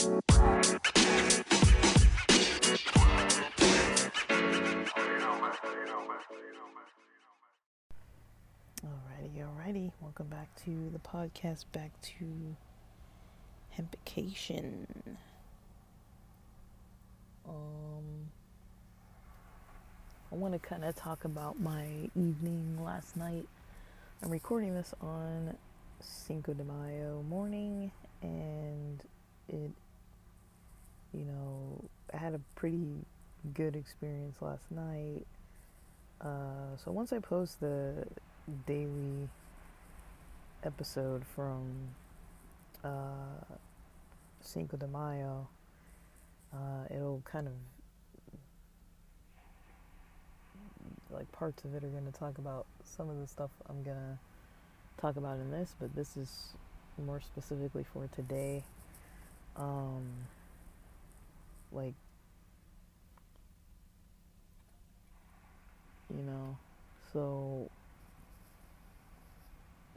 Alrighty, alrighty. Welcome back to the podcast. Back to hempication. Um, I want to kind of talk about my evening last night. I'm recording this on Cinco de Mayo morning, and it, you know, I had a pretty good experience last night. Uh, so once I post the daily episode from uh, Cinco de Mayo, uh, it'll kind of like parts of it are going to talk about some of the stuff I'm going to talk about in this, but this is more specifically for today. Um, like, you know, so.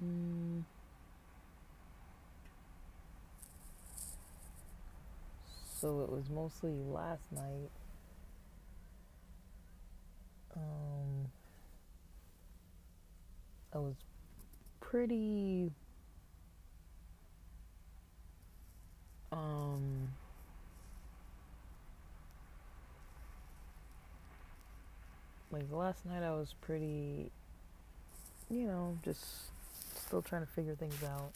Mm, so it was mostly last night. Um, I was pretty um like last night I was pretty you know just still trying to figure things out.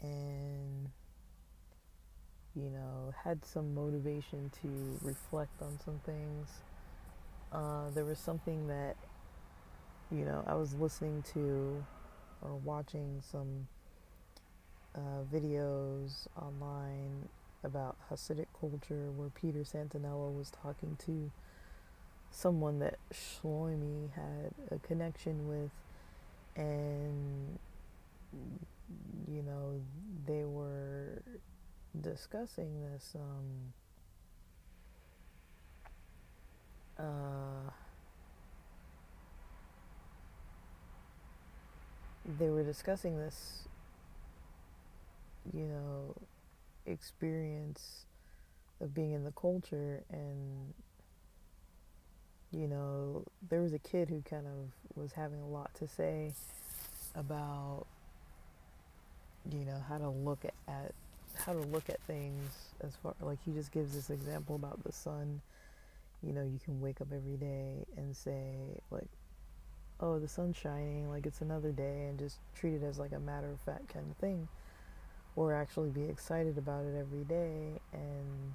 And you know had some motivation to reflect on some things. Uh, there was something that you know I was listening to or watching some uh, videos online about Hasidic culture where Peter Santenello was talking to someone that Shlomi had a connection with and you know they were discussing this um, uh, they were discussing this you know experience of being in the culture and you know, there was a kid who kind of was having a lot to say about, you know, how to look at, how to look at things as far like he just gives this example about the sun. You know, you can wake up every day and say like, "Oh, the sun's shining," like it's another day, and just treat it as like a matter of fact kind of thing, or actually be excited about it every day and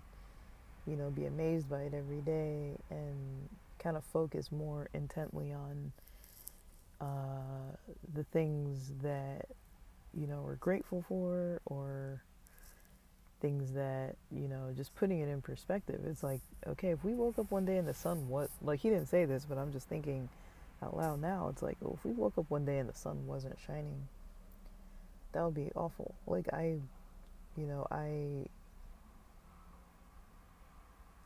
you know be amazed by it every day and kind of focus more intently on uh, the things that you know we're grateful for or things that you know just putting it in perspective. It's like okay if we woke up one day and the sun what like he didn't say this but i'm just thinking out loud now it's like well, if we woke up one day and the sun wasn't shining that would be awful. Like i you know i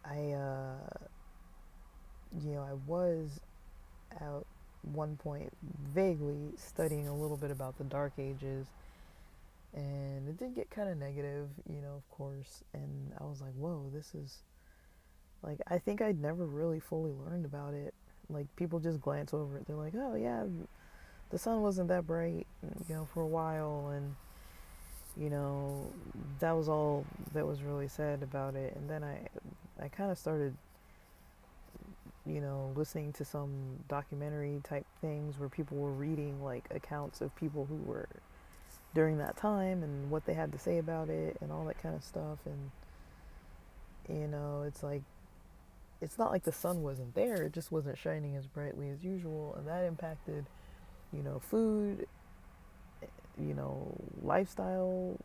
i uh you know, I was at one point vaguely studying a little bit about the Dark Ages, and it did get kind of negative, you know, of course. And I was like, whoa, this is like, I think I'd never really fully learned about it. Like, people just glance over it. They're like, oh, yeah, the sun wasn't that bright, you know, for a while, and you know, that was all that was really said about it. And then I, I kind of started you know, listening to some documentary type things where people were reading like accounts of people who were during that time and what they had to say about it and all that kind of stuff. And you know, it's like it's not like the sun wasn't there, it just wasn't shining as brightly as usual and that impacted, you know, food, eh, you know, lifestyle,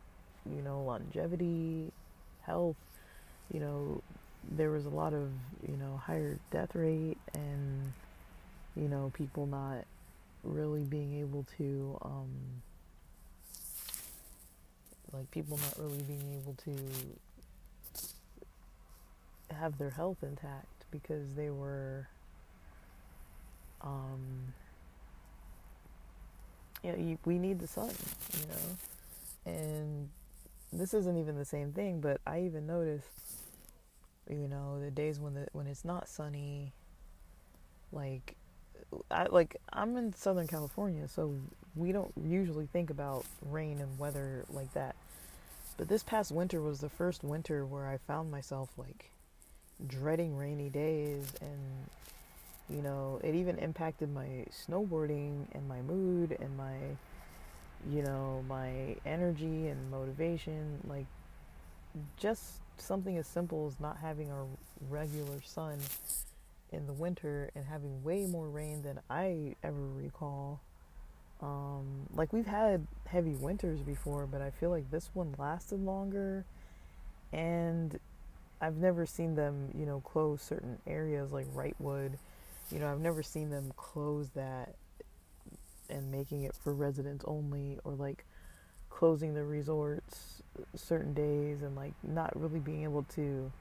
you know, longevity, health, you know, there was a lot of you know higher death rate and you know people not really being able to um, like people not really being able to have their health intact because they were um yeah you, we need the sun you know? And this isn't even the same thing, but I even notice, you know, the days when the when it's not sunny, like, I like I'm in Southern California, so we don't usually think about rain and weather like that. But this past winter was the first winter where I found myself like dreading rainy days and you know, it even impacted my snowboarding and my mood and my you know, my energy and motivation like just something as simple as not having a regular sun in the winter and having way more rain than I ever recall. Um, like we've had heavy winters before, but I feel like this one lasted longer and I've never seen them, you know, close certain areas like Wrightwood. You know, I've never seen them close that and making it for residents only or like closing the resorts certain days and like not really being able to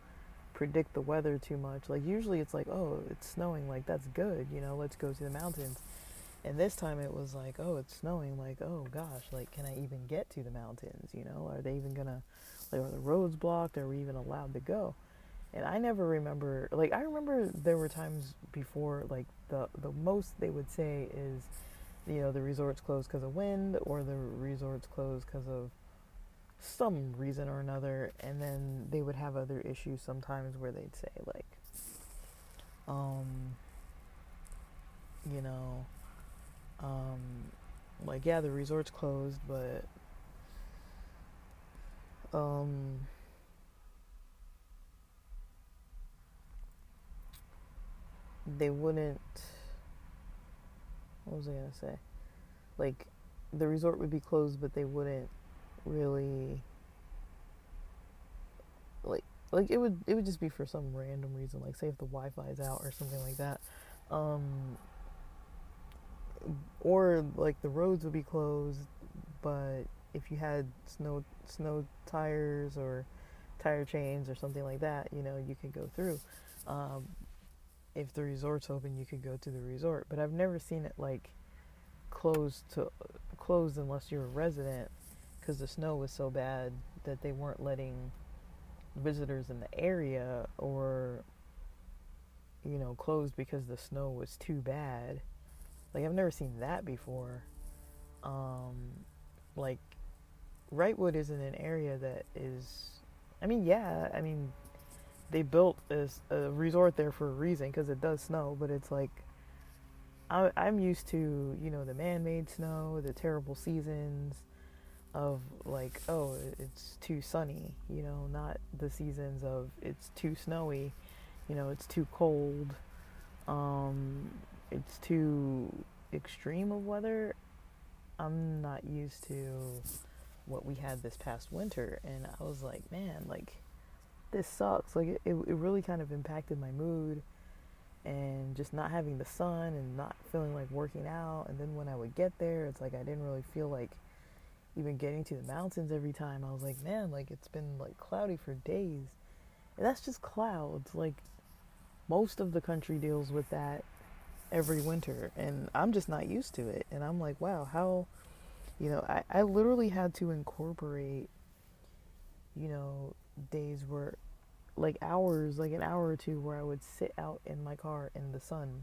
predict the weather too much. Like usually it's like, oh, it's snowing, like that's good, you know, let's go to the mountains. And this time it was like, oh, it's snowing, like, oh gosh, like can I even get to the mountains, you know? Are they even gonna like are the roads blocked? Are we even allowed to go? And I never remember like I remember there were times before like the the most they would say is you know, the resort's closed because of wind or the resort's closed because of some reason or another. And then they would have other issues sometimes where they'd say, like, um, you know, um, like, yeah, the resort's closed, but, um, they wouldn't what was I gonna say? Like, the resort would be closed, but they wouldn't really like like it would it would just be for some random reason like say if the wi-fi is out or something like that um or like the roads would be closed but if you had snow snow tires or tire chains or something like that you know you could go through um, if the resort's open, you could go to the resort. But I've never seen it like closed to closed unless you're a resident because the snow was so bad that they weren't letting visitors in the area or you know closed because the snow was too bad. Like i've never seen that before. Um like wrightwood isn't an area that is i mean yeah i mean they built this a resort there for a reason because it does snow, but it's like I, I'm used to you know the man-made snow, the terrible seasons of like oh it's too sunny, you know, not the seasons of it's too snowy, you know, it's too cold, um, it's too extreme of weather. I'm not used to what we had this past winter, and I was like, man, like this sucks. Like it, it, really kind of impacted my mood and just not having the sun and not feeling like working out. And then when I would get there, it's like I didn't really feel like even getting to the mountains every time. I was like, man, like it's been like cloudy for days. And that's just clouds. Like most of the country deals with that every winter. And I'm just not used to it. And I'm like, wow, how, you know, I, I literally had to incorporate, you know, days where like hours like an hour or two where i would sit out in my car in the sun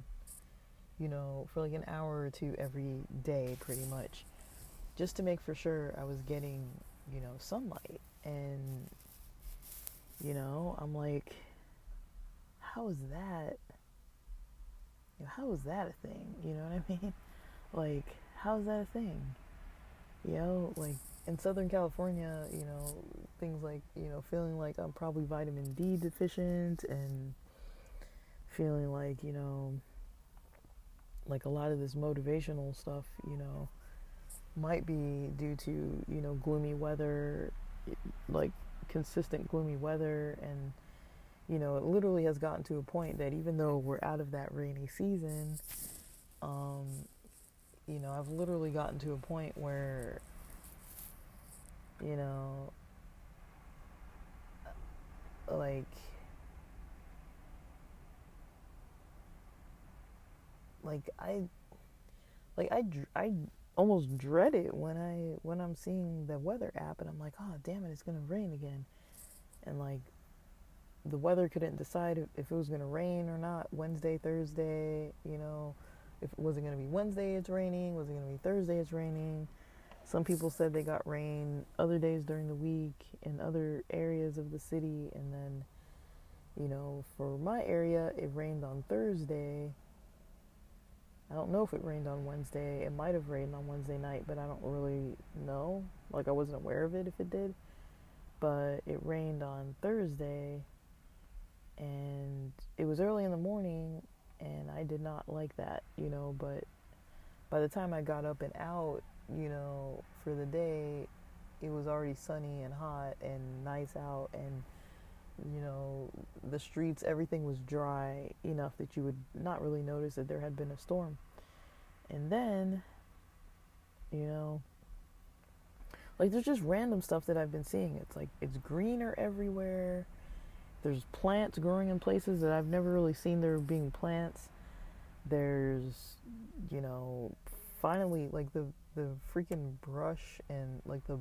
you know for like an hour or two every day pretty much just to make for sure i was getting you know sunlight. And you know i'm like how is that you know, how is that a thing? You know what i mean? Like how's that a thing? You know like in Southern California, you know, things like, you know, feeling like I'm probably vitamin D deficient and feeling like, you know, like a lot of this motivational stuff, you know, might be due to, you know, gloomy weather, like consistent gloomy weather and you know, it literally has gotten to a point that even though we're out of that rainy season, um, you know, I've literally gotten to a point where you know, like, like I, like I, I, almost dread it when I when I'm seeing the weather app and I'm like, oh damn it, it's gonna rain again, and like the weather couldn't decide if, it was gonna rain or not Wednesday, Thursday, you know, if was it gonna be Wednesday it's raining, was it gonna be Thursday it's raining. Some people said they got rain other days during the week in other areas of the city, and then, you know, for my area, it rained on Thursday I don't know if it rained on Wednesday. It might have rained on Wednesday night, but I don't really know. Like I wasn't aware of it if it did. But it rained on Thursday and it was early in the morning and I did not like that, you know, but by the time I got up and out, you know, for the day, it was already sunny and hot and nice out and you know, the streets, everything was dry enough that you would not really notice that there had been a storm. And then, you know, like there's just random stuff that I've been seeing. It's like it's greener everywhere. There's plants growing in places that I've never really seen there being plants. There's, you know, finally like the the freaking brush and like the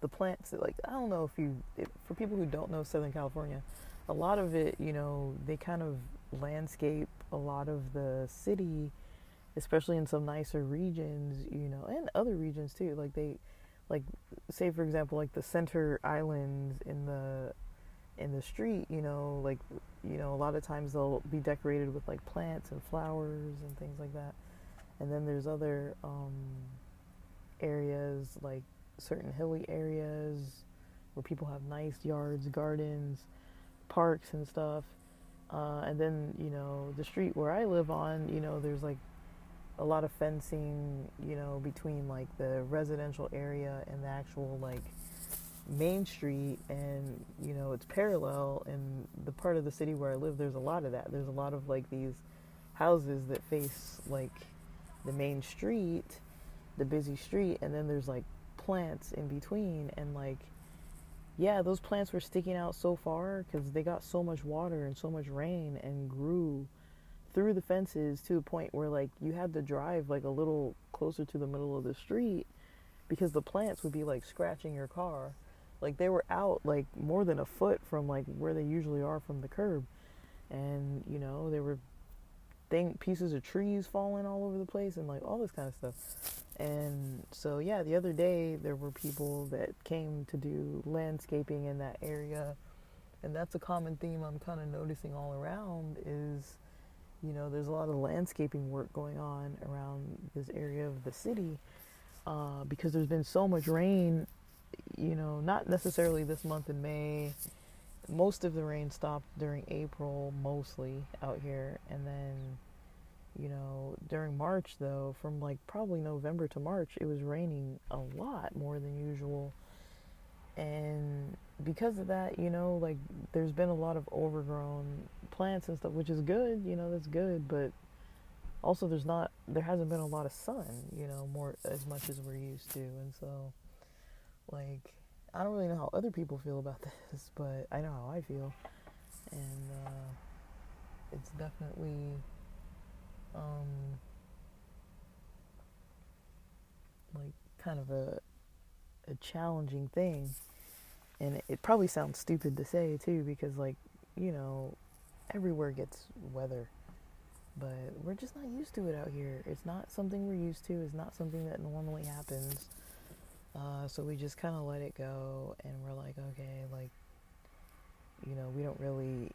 the plants that like I don't know if you for people who don't know Southern California, a lot of it you know they kind of landscape a lot of the city, especially in some nicer regions you know and other regions too. Like they like say for example like the center islands in the in the street you know like you know a lot of times they'll be decorated with like plants and flowers and things like that. And then there's other um, areas like certain hilly areas where people have nice yards, gardens, parks, and stuff. Uh, and then, you know, the street where I live on, you know, there's like a lot of fencing, you know, between like the residential area and the actual like main street. And you know it's parallel and the part of the city where I live there's a lot of that. There's a lot of like these houses that face like the main street the busy street. And then there's like plants in between and like yeah those plants were sticking out so far because they got so much water and so much rain and grew through the fences to a point where like you had to drive like a little closer to the middle of the street because the plants would be like scratching your car. Like they were out like more than a foot from like where they usually are from the curb. And you know there were thing pieces of trees falling all over the place and like all this kind of stuff and so, yeah, the other day there were people that came to do landscaping in that area. And that's a common theme I'm kind of noticing all around is, you know, there's a lot of landscaping work going on around this area of the city uh, because there's been so much rain, you know, not necessarily this month in May. Most of the rain stopped during April, mostly out here. And then you know, during March though, from like probably November to March, it was raining a lot more than usual. And because of that, you know, like there's been a lot of overgrown plants and stuff, which is good, you know, that's good, but also there's not there hasn't been a lot of sun, you know, more as much as we're used to. And so like I don't really know how other people feel about this, but I know how I feel. And uh it's definitely um, like kind of a a challenging thing, and it, it probably sounds stupid to say too because like you know everywhere gets weather but we're just not used to it out here. It's not something we're used to. It's not something that normally happens. Uh, so we just kind of let it go, and we're like, okay, like, you know, we don't really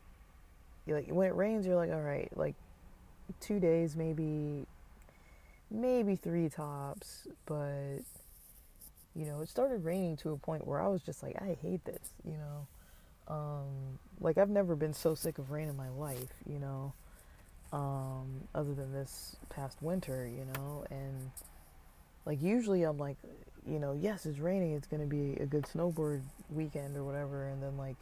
like when it rains. You're like, all right, like two days, maybe, maybe three tops. But you know, it started raining to a point where I was just like, I hate this. You know, um, like I've never been so sick of rain in my life. You know, um, other than this past winter. You know, and like usually I'm like, you know, yes, it's raining. It's gonna be a good snowboard weekend or whatever. And then like,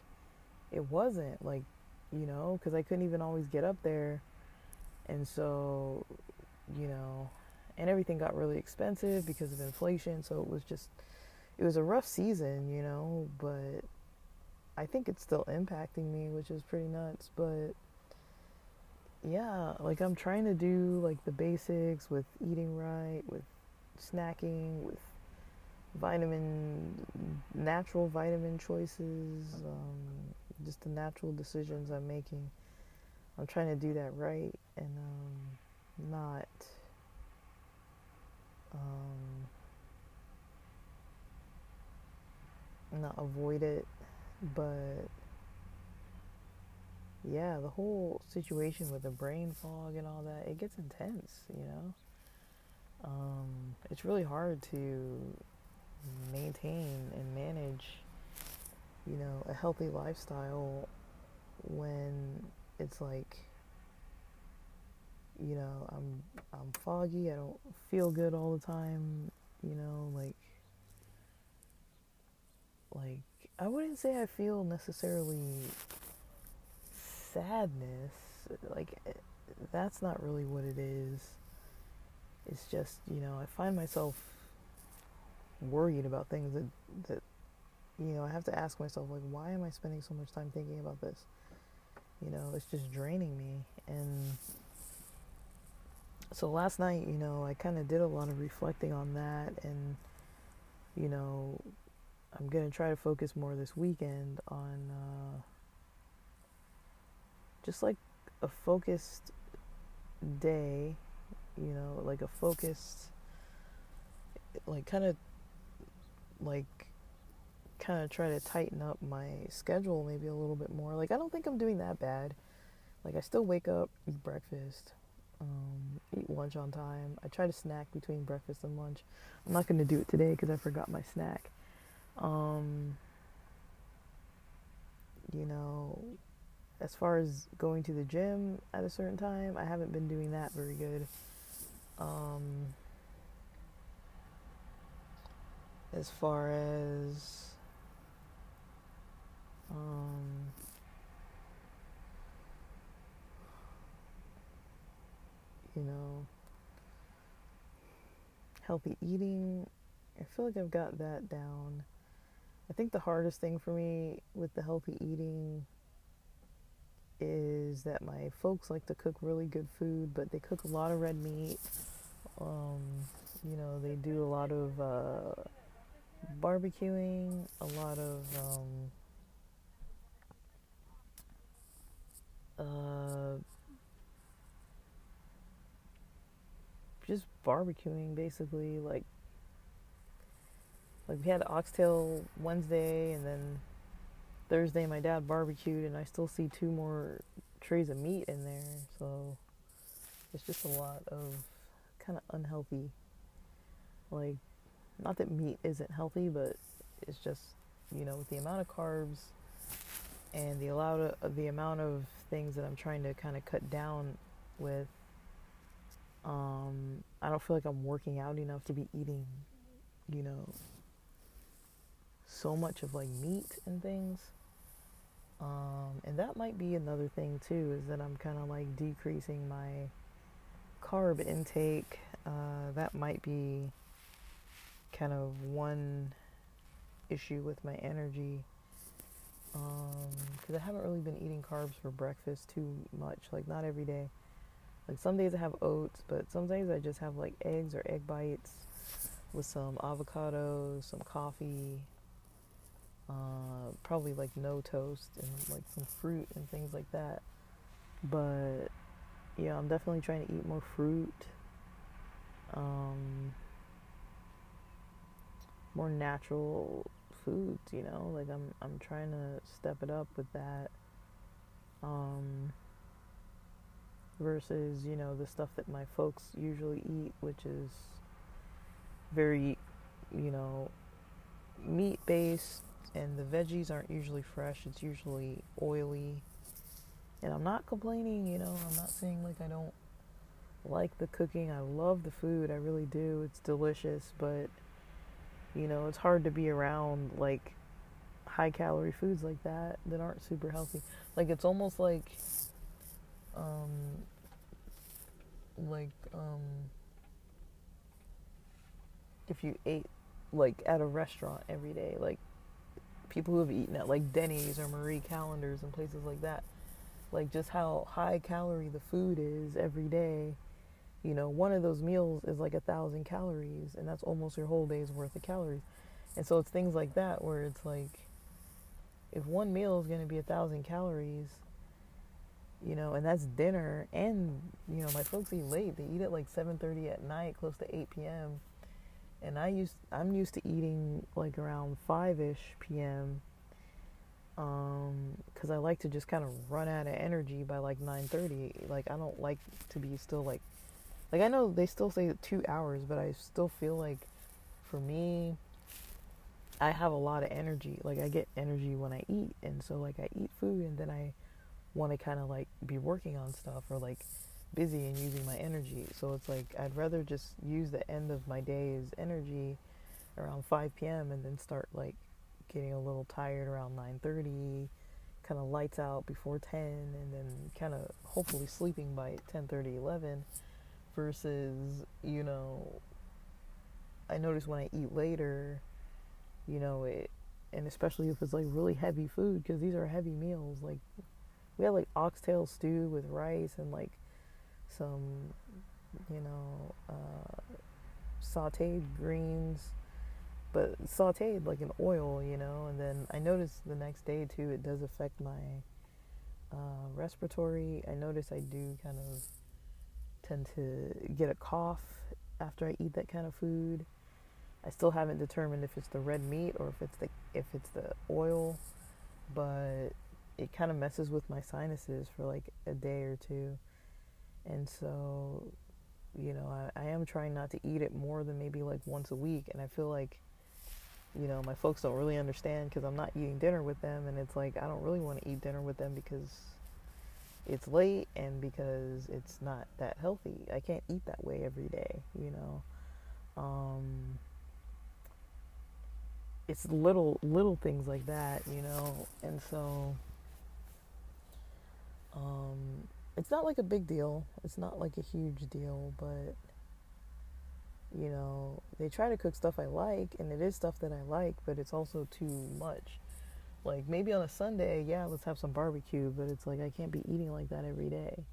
it wasn't like, you know, because I couldn't even always get up there and so, you know, and everything got really expensive because of inflation. So it was just, it was a rough season, you know, but I think it's still impacting me, which is pretty nuts. But yeah, like I'm trying to do like the basics with eating right, with, snacking with vitamin, natural vitamin choices, um, just the natural decisions I'm making. I'm trying to do that right and um, not um, not avoid it, but yeah, the whole situation with the brain fog and all that, it gets intense, you know. Um, it's really hard to maintain and manage, you know, a healthy lifestyle when it's like, you know, I'm I'm foggy. I don't feel good all the time. You know, like like I wouldn't say I feel necessarily sadness. Like eh, that's not really what it is. It's just you know I find myself worried about things that that you know I have to ask myself like why am I spending so much time thinking about this? You know, it's just draining me. And so last night, you know, I kind of did a lot of reflecting on that and you know, I'm going to try to focus more this weekend on uh, just like a focused day, you know, like a focused like kind of like kind of try to tighten up my schedule maybe a little bit more. Like I don't think I'm doing that bad. Like I still wake up, eat breakfast, um, eat lunch on time. I try to snack between breakfast and lunch. I'm not going to do it today because I forgot my snack. Um, you know, as far as going to the gym at a certain time, I haven't been doing that very good. Um, as far as um, you know healthy eating i feel like i've got that down. I think the hardest thing for me with the healthy eating is that my folks like to cook really good food but they cook a lot of red meat. Um, you know they do a lot of uh, barbecuing, a lot of um, uh, just barbecuing basically like like we had oxtail Wednesday and then Thursday my dad barbecued and I still see two more trays of meat in there so it's just a lot of kind of unhealthy. Like not that meat isn't healthy, but it's just you know with the amount of carbs and the of the amount of things that I'm trying to kind of cut down with. Um, I don't feel like I'm working out enough to be eating, you know, so much of like meat and things. Um, and that might be another thing too, is that I'm kind of like decreasing my carb intake. Uh, that might be kind of one issue with my energy because um, I haven't really been eating carbs for breakfast too much. Like not every day. Like some days I have oats, but some days I just have like eggs or egg bites with some avocado, some coffee, uh, probably like no toast and like some fruit and things like that. But yeah, I'm definitely trying to eat more fruit. Um, more natural foods, you know? Like I'm I'm trying to step it up with that. Um versus, you know, the stuff that my folks usually eat, which is very, you know, meat based and the veggies aren't usually fresh. It's usually oily. And I'm not complaining, you know, I'm not saying like I don't like the cooking. I love the food. I really do. It's delicious, but you know, it's hard to be around like high calorie foods like that that aren't super healthy. Like it's almost like um like um if you ate like at a restaurant every day, like people who have eaten at like Denny's or Marie Callender's and places like that, like just how high calorie the food is every day you know, one of those meals is like a thousand calories, and that's almost your whole day's worth of calories. And so it's things like that where it's like, if one meal is going to be a thousand calories, you know, and that's dinner, and you know, my folks eat late. They eat at like 7:30 at night, close to 8 p.m. And I used, I'm used to eating like around 5ish p.m. Um, because I like to just kind of run out of energy by like 9:30. Like I don't like to be still like like I know they still say two hours, but I still feel like for me, I have a lot of energy. Like I get energy when I eat, and so like I eat food, and then I want to kind of like be working on stuff or like busy and using my energy. So it's like I'd rather just use the end of my day's energy around 5 p.m. and then start like getting a little tired around 9:30, kind of lights out before 10, and then kind of hopefully sleeping by 10:30, 11 versus, you know, I notice when I eat later, you know, it, and especially if it's like really heavy food, because these are heavy meals. Like, we had like oxtail stew with rice and like some, you know, uh, sauteed greens, but sauteed like in oil, you know. And then I noticed the next day too, it does affect my uh, respiratory. I notice I do kind of tend to get a cough after I eat that kind of food. I still haven't determined if it's the red meat or if it's the if it's the oil, but it kind of messes with my sinuses for like a day or two. And so, you know, I, I am trying not to eat it more than maybe like once a week. And I feel like, you know, my folks don't really understand because I'm not eating dinner with them. And it's like, I don't really want to eat dinner with them because it's late and because it's not that healthy. I can't eat that way every day, you know. Um, it's little little things like that, you know. And so um, it's not like a big deal. It's not like a huge deal, but you know, they try to cook stuff I like and it is stuff that I like, but it's also too much. Like maybe on a Sunday, yeah, let's have some barbecue, but it's like I can't be eating like that every day.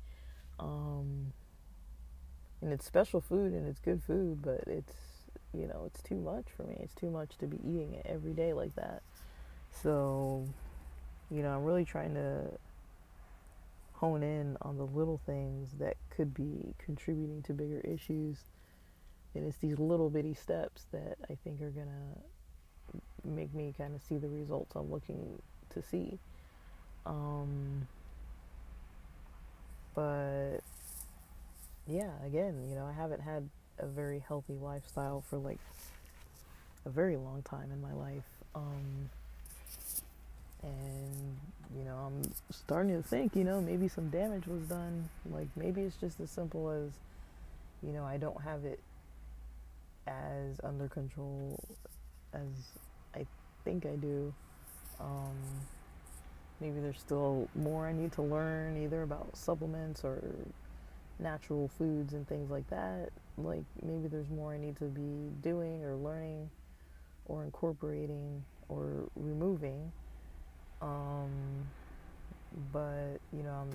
Um, and it's special food and it's good food, but it's you know it's too much for me. It's too much to be eating it every day like that. So, you know, I'm really trying to hone in on the little things that could be contributing to bigger issues. And it's these little bitty steps that I think are gonna make me kind of see the results I'm looking to see. Um, but yeah, again, you know, I haven't had a very healthy lifestyle for like a very long time in my life. Um, and, you know, I'm starting to think, you know, maybe some damage was done. Like, maybe it's just as simple as, you know, I don't have it as under control as think I do. Um, maybe there's still more I need to learn, either about supplements or natural foods and things like that. Like maybe there's more I need to be doing or learning or incorporating or removing. Um, but you know,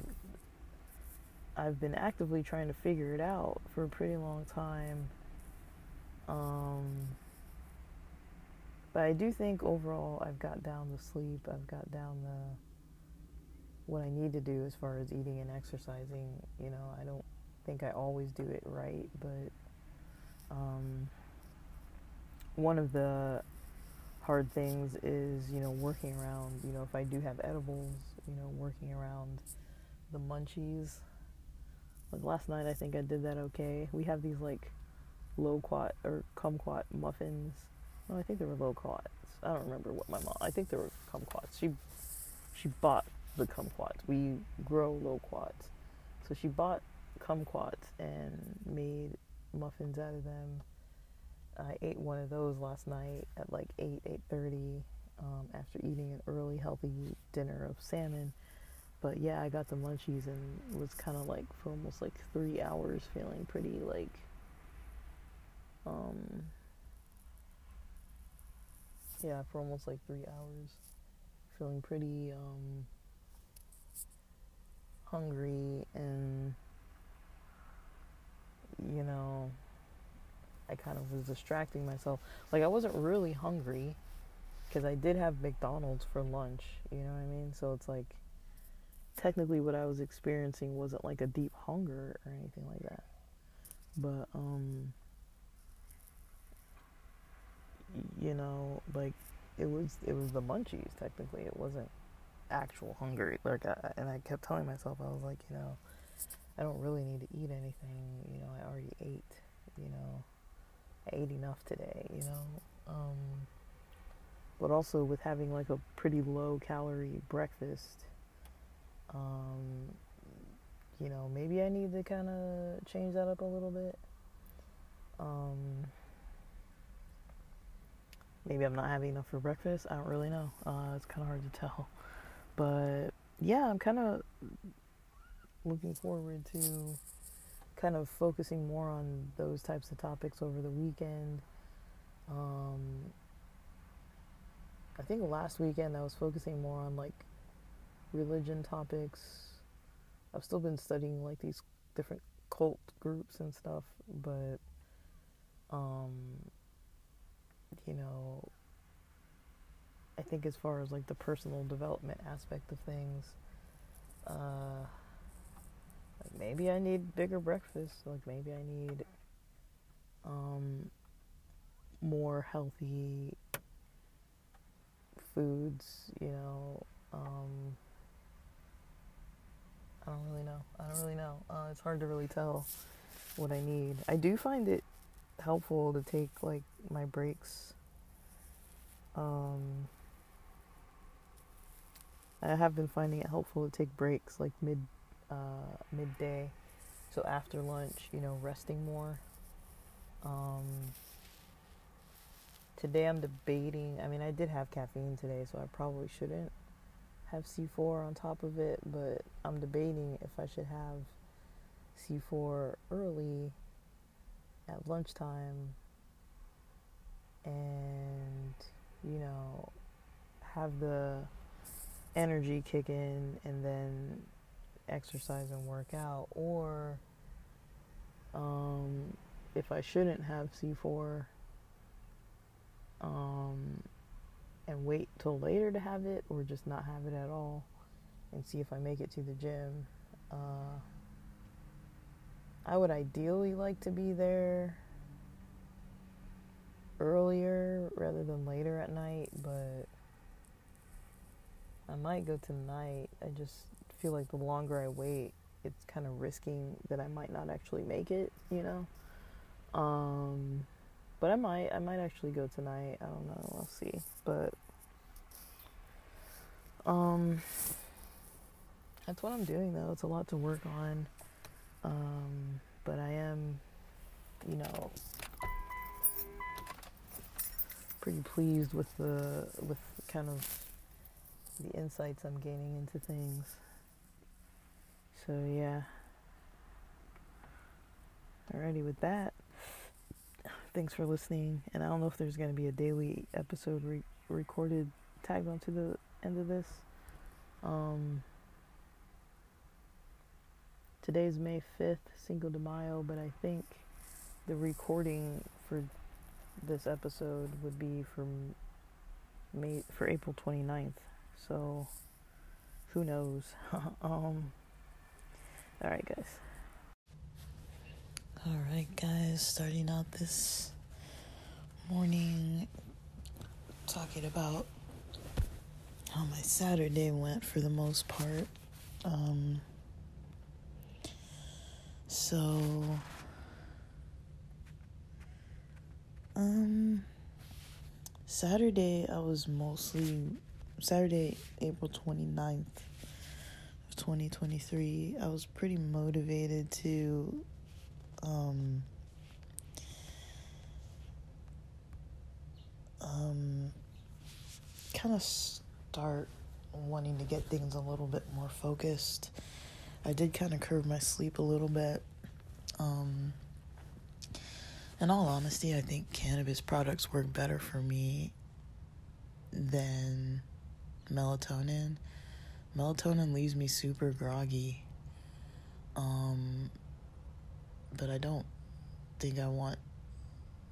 I'm, I've been actively trying to figure it out for a pretty long time. Um, but I do think overall I've got down the sleep, I've got down the what I need to do as far as eating and exercising. You know, I don't think I always do it right, but um, one of the hard things is, you know, working around, you know, if I do have edibles, you know, working around the munchies. Like last night, I think I did that okay. We have these like loquat or kumquat muffins I think they were loquats. I don't remember what my mom. I think they were kumquats. She she bought the kumquats. We grow loquats, so she bought kumquats and made muffins out of them. I ate one of those last night at like eight eight thirty um, after eating an early healthy dinner of salmon. But yeah, I got the munchies and was kind of like for almost like three hours feeling pretty like um yeah, for almost like three hours. Feeling pretty um, hungry and you know, I kind of was distracting myself. Like I wasn't really hungry because I did have McDonald's for lunch. You know what I mean? So it's like technically what I was experiencing wasn't like a deep hunger or anything like that. But um you know, like it was it was the munchies technically. It wasn't actual hunger. Like I, and I kept telling myself I was like, you know, I don't really need to eat anything. You know, I already ate. You know, I ate enough today. You know, um, but also with having like a pretty low calorie breakfast. Um, you know, maybe I need to kind of change that up a little bit. Um, maybe I'm not having enough for breakfast. I don't really know. Uh, it's kind of hard to tell. But yeah, I'm kind of looking forward to kind of focusing more on those types of topics over the weekend. Um, I think last weekend I was focusing more on like religion topics. I've still been studying like these different cult groups and stuff, but um, you know, I think as far as like the personal development aspect of things, uh, like maybe I need bigger breakfast. Like maybe I need um, more healthy foods. You know, um, I don't really know. I don't really know. Uh, it's hard to really tell what I need. I do find it helpful to take like my breaks. Um, I have been finding it helpful to take breaks like mid uh, midday, so after lunch, you know, resting more. Um, today I'm debating. I mean, I did have caffeine today, so I probably shouldn't have C4 on top of it, but I'm debating if I should have C4 early at lunchtime and you know have the energy kick in and then exercise and work out or um, if I shouldn't have C4 um, and wait till later to have it or just not have it at all and see if I make it to the gym. Uh, I would ideally like to be there earlier rather than later at night, but I might go tonight. I just feel like the longer I wait, it's kind of risking that I might not actually make it, you know. Um, but I might, I might actually go tonight. I don't know. I'll see. But um, that's what I'm doing though. It's a lot to work on. Um, but I am, you know, pretty pleased with the with kind of the insights I'm gaining into things. So yeah. Alrighty with that. Thanks for listening. And I don't know if there's going to be a daily episode re- recorded tagged onto the end of this. Um, today's May 5th, Cinco de Mayo, but I think the recording for this episode would be from May for April 29th. So who knows? um all right, guys. All right, guys, starting out this morning talking about how my Saturday went for the most part. Um, so, um, Saturday I was mostly Saturday, April 29th of 2023, I was pretty motivated to um, um, kind of start wanting to get things a little bit more focused. I did kind of curb my sleep a little bit. Um, in all honesty, I think cannabis products work better for me than melatonin. Melatonin leaves me super groggy. Um, but I don't think I want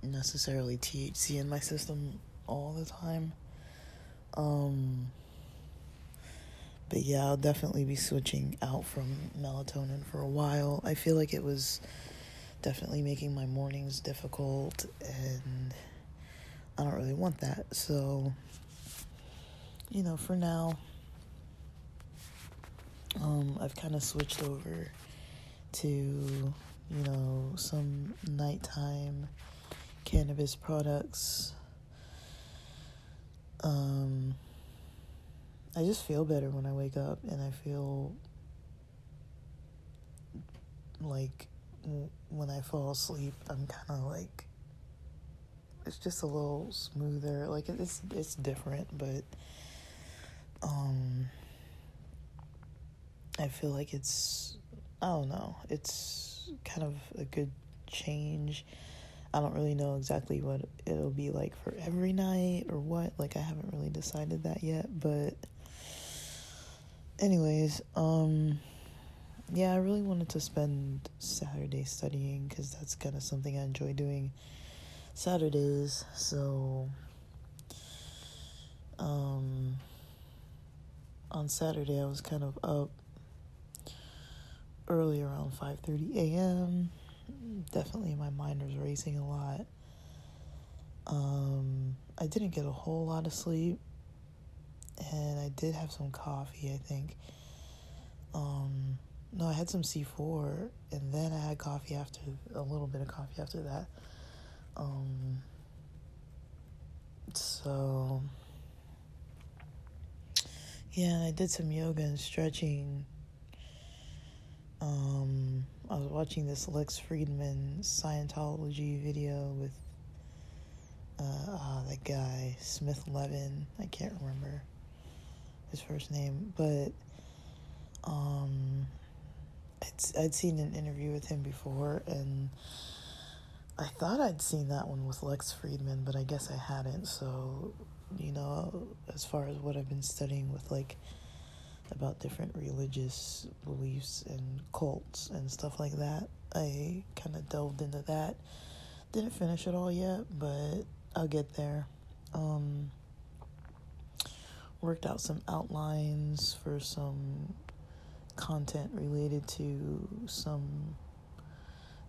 necessarily THC in my system all the time. Um, but yeah, I'll definitely be switching out from melatonin for a while. I feel like it was definitely making my mornings difficult, and I don't really want that. So, you know, for now, um, I've kind of switched over to, you know, some nighttime cannabis products. Um, I just feel better when I wake up and I feel like when I fall asleep, I'm kind of like it's just a little smoother. Like it's it's different, but um I feel like it's I don't know. It's kind of a good change. I don't really know exactly what it'll be like for every night or what. Like I haven't really decided that yet, but anyways, um yeah, I really wanted to spend Saturday studying cuz that's kind of something I enjoy doing Saturdays. So um on Saturday I was kind of up early around 5:30 a.m. Definitely my mind was racing a lot. Um, I didn't get a whole lot of sleep, and I did have some coffee. I think. Um, no, I had some C4, and then I had coffee after a little bit of coffee after that. Um, so yeah, I did some yoga and stretching um, I was watching this Lex Fridman Scientology video with uh, ah, that guy Smith Levin. I can't remember his first name, but um, I'd, I'd seen an interview with him before, and I thought I'd seen that one with Lex Fridman, but I guess I hadn't. So, you know, as far as what I've been studying with like about different religious beliefs and cults and stuff like that. I kind of delved into that. Didn't finish it all yet, but I'll get there. Um, worked out some outlines for some content related to some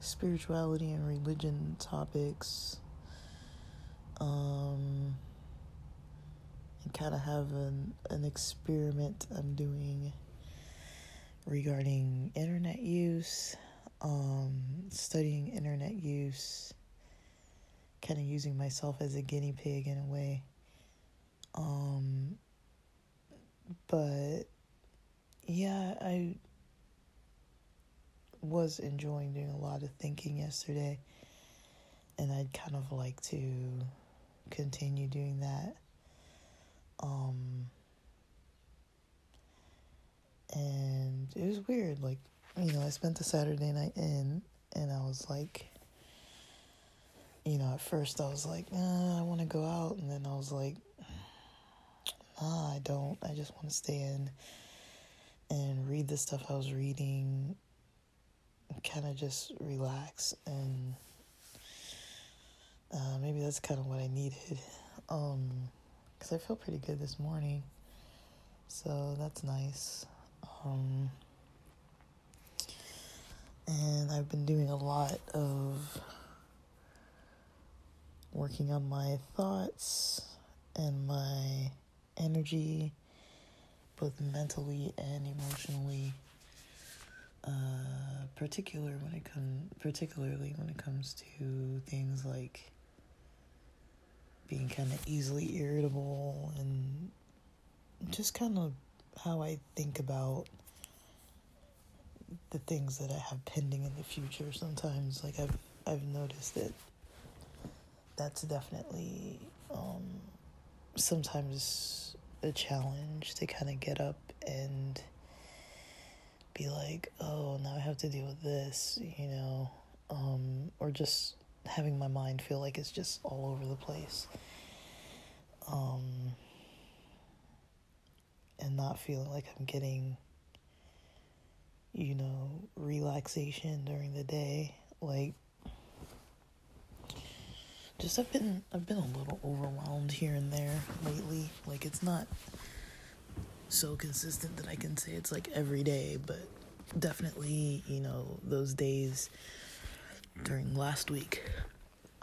spirituality and religion topics. Um, and kind of have an, an experiment I'm doing regarding internet use, um, studying internet use, kind of using myself as a guinea pig in a way. Um, but yeah, I was enjoying doing a lot of thinking yesterday, and I'd kind of like to continue doing that. Um, and it was weird. Like, you know, I spent the Saturday night in, and I was like, you know, at first I was like, I want to go out, and then I was like, nah, I don't. I just want to stay in and read the stuff I was reading, kind of just relax, and uh, maybe that's kind of what I needed. Um, because I feel pretty good this morning. So that's nice. Um, and I've been doing a lot of working on my thoughts and my energy, both mentally and emotionally. Uh, particular when it come, particularly when it comes to things like being kind of easily irritable and just kind of how I think about the things that I have pending in the future. Sometimes, like I've I've noticed that that's definitely um, sometimes a challenge to kind of get up and be like, oh, now I have to deal with this, you know, um, or just having my mind feel like it's just all over the place. Um, and not feeling like I'm getting, you know, relaxation during the day. Like, just I've been I've been a little overwhelmed here and there lately. Like it's not so consistent that I can say it's like every day, but definitely, you know, those days during last week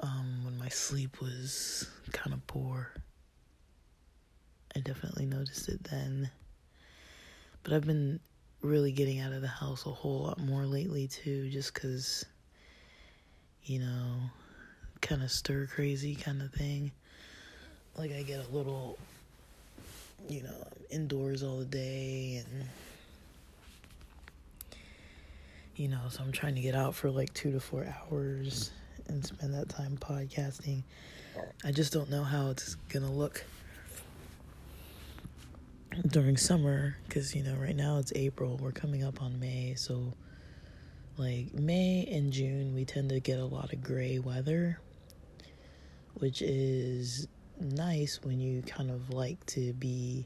um, when my sleep was kind of poor. I definitely noticed it then. But I've been really getting out of the house a whole lot more lately too, just because, you know, kind of stir crazy kind of thing. Like I get a little, you know, indoors all the day and, you know, so I'm trying to get out for like two to four hours and spend that time podcasting. I just don't know how it's gonna look during summer because you know right now it's April. We're coming up on May, so like May and June we tend to get a lot of gray weather, which is nice when you kind of like to be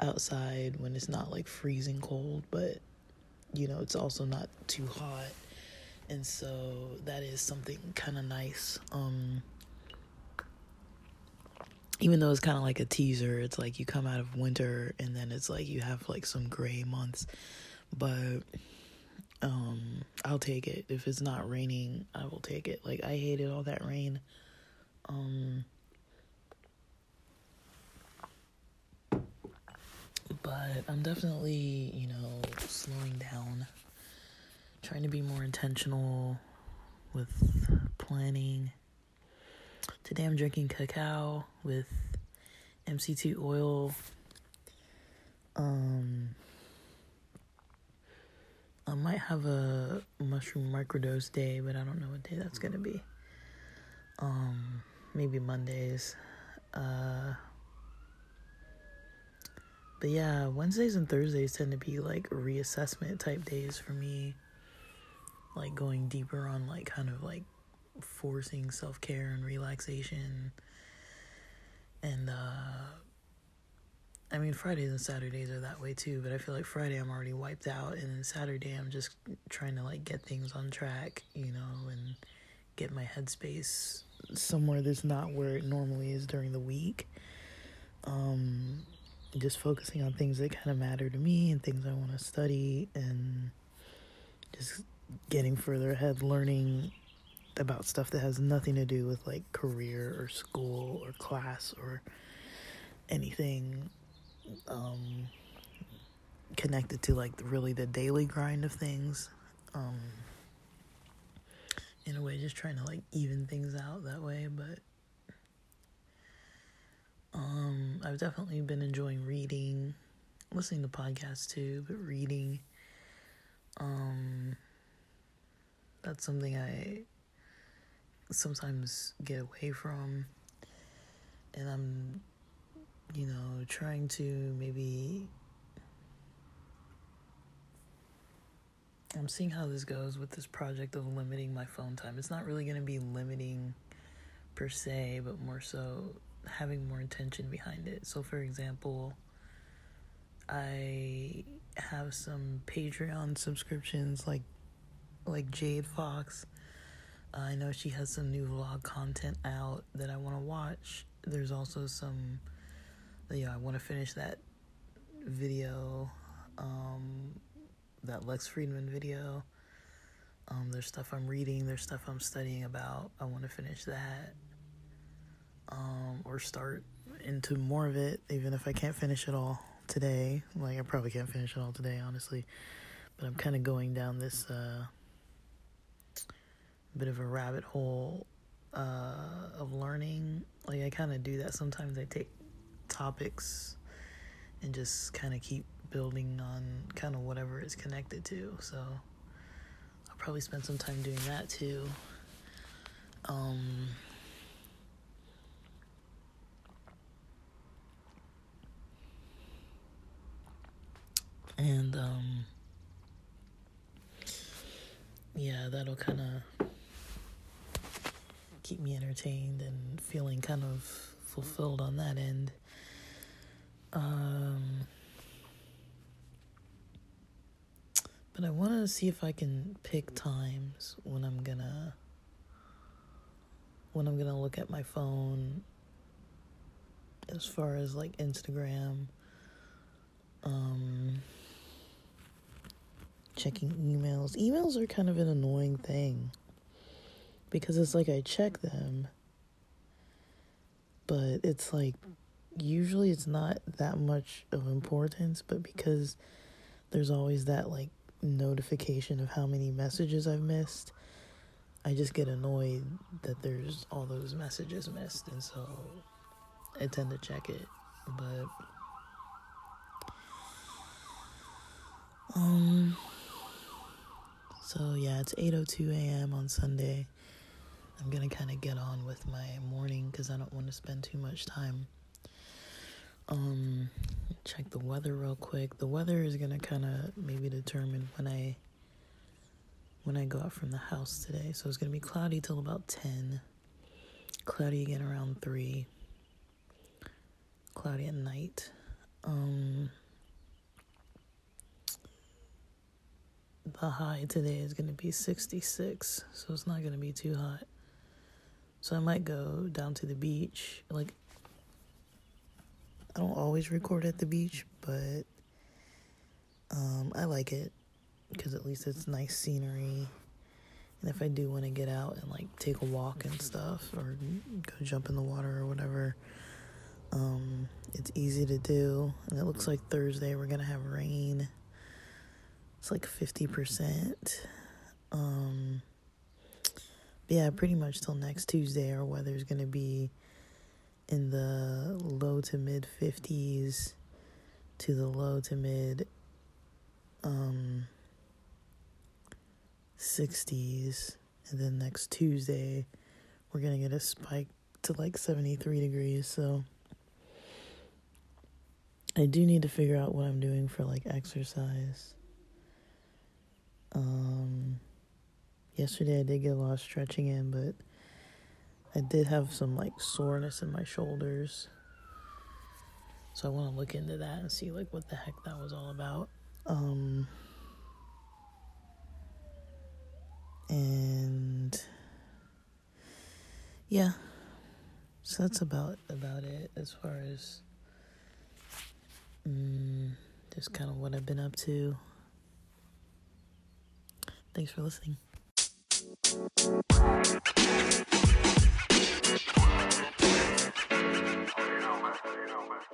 outside when it's not like freezing cold, but you know it's also not too hot. And so that is something kind of nice um even though it's kind of like a teaser it's like you come out of winter and then it's like you have like some gray months. But um I'll take it. If it's not raining I will take it. Like I hated all that rain um but I'm definitely you know slowing down trying to be more intentional with planning. Today I'm drinking cacao with MCT oil. Um, I might have a mushroom microdose day, but I don't know what day that's gonna be. Um, maybe Mondays. Uh, but yeah, Wednesdays and Thursdays tend to be like reassessment type days for me like going deeper on like kind of like forcing self-care and relaxation and uh I mean Fridays and Saturdays are that way too, but I feel like Friday I'm already wiped out and then Saturday I'm just trying to like get things on track, you know, and get my headspace somewhere that's not where it normally is during the week. Um just focusing on things that kind of matter to me and things I want to study and just getting further ahead, learning about stuff that has nothing to do with like career or school or class or anything um, connected to like really the daily grind of things. Um, in a way, just trying to like even things out that way, but um, I've definitely been enjoying reading, listening to podcasts too, but reading. Um, that's something I sometimes get away from. And I'm, you know, trying to maybe. I'm seeing how this goes with this project of limiting my phone time. It's not really going to be limiting per se, but more so having more intention behind it. So, for example, I have some Patreon subscriptions like like Jade Fox. Uh, I know she has some new vlog content out that I want to watch. There's also some, yeah, I want to finish that video, um, that Lex Fridman video. Um, there's stuff I'm reading, there's stuff I'm studying about. I want to finish that, um, or start into more of it, even if I can't finish it all today. Like, I probably can't finish it all today, honestly. But I'm kind of going down this, uh, bit of a rabbit hole uh, of learning. Like I kind of do that sometimes. I take topics and just kind of keep building on kind of whatever it's connected to. So I'll probably spend some time doing that too. Um, and um, yeah, that'll kind of keep me entertained and feeling kind of fulfilled on that end. Um, but I want to see if I can pick times when I'm gonna when I'm gonna look at my phone as far as like Instagram, um, checking emails. Emails are kind of an annoying thing because it's like I check them, but it's like usually it's not that much of importance, but because there's always that like notification of how many messages I've missed, I just get annoyed that there's all those messages missed, and so I tend to check it. But um, so yeah, it's 8:02 a.m. on Sunday. I'm gonna kind of get on with my morning because I don't want to spend too much time. Um, check the weather real quick. The weather is gonna kind of maybe determine when I when I go out from the house today. So it's gonna be cloudy till about ten. Cloudy again around three. Cloudy at night. Um, the high today is gonna be sixty six, so it's not gonna be too hot. So I might go down to the beach. Like I don't always record at the beach, but um, I like it because at least it's nice scenery. And if I do want to get out and like take a walk and stuff, or go jump in the water or whatever, um, it's easy to do. And it looks like Thursday we're gonna have rain. It's like fifty percent. Um, yeah, pretty much till next Tuesday, our weather's gonna be in the low to mid 50s to the low to mid um 60s and then next Tuesday we're going to get a spike to like 73 degrees. So I do need to figure out what I'm doing for like exercise. Um yesterday I did get a lot of stretching in but I did have some like soreness in my shoulders. So I want to look into that and see like what the heck that was all about. Um and yeah. So that's about about it as far as um, just kind of what I've been up to. Thanks for listening.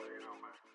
you know, man.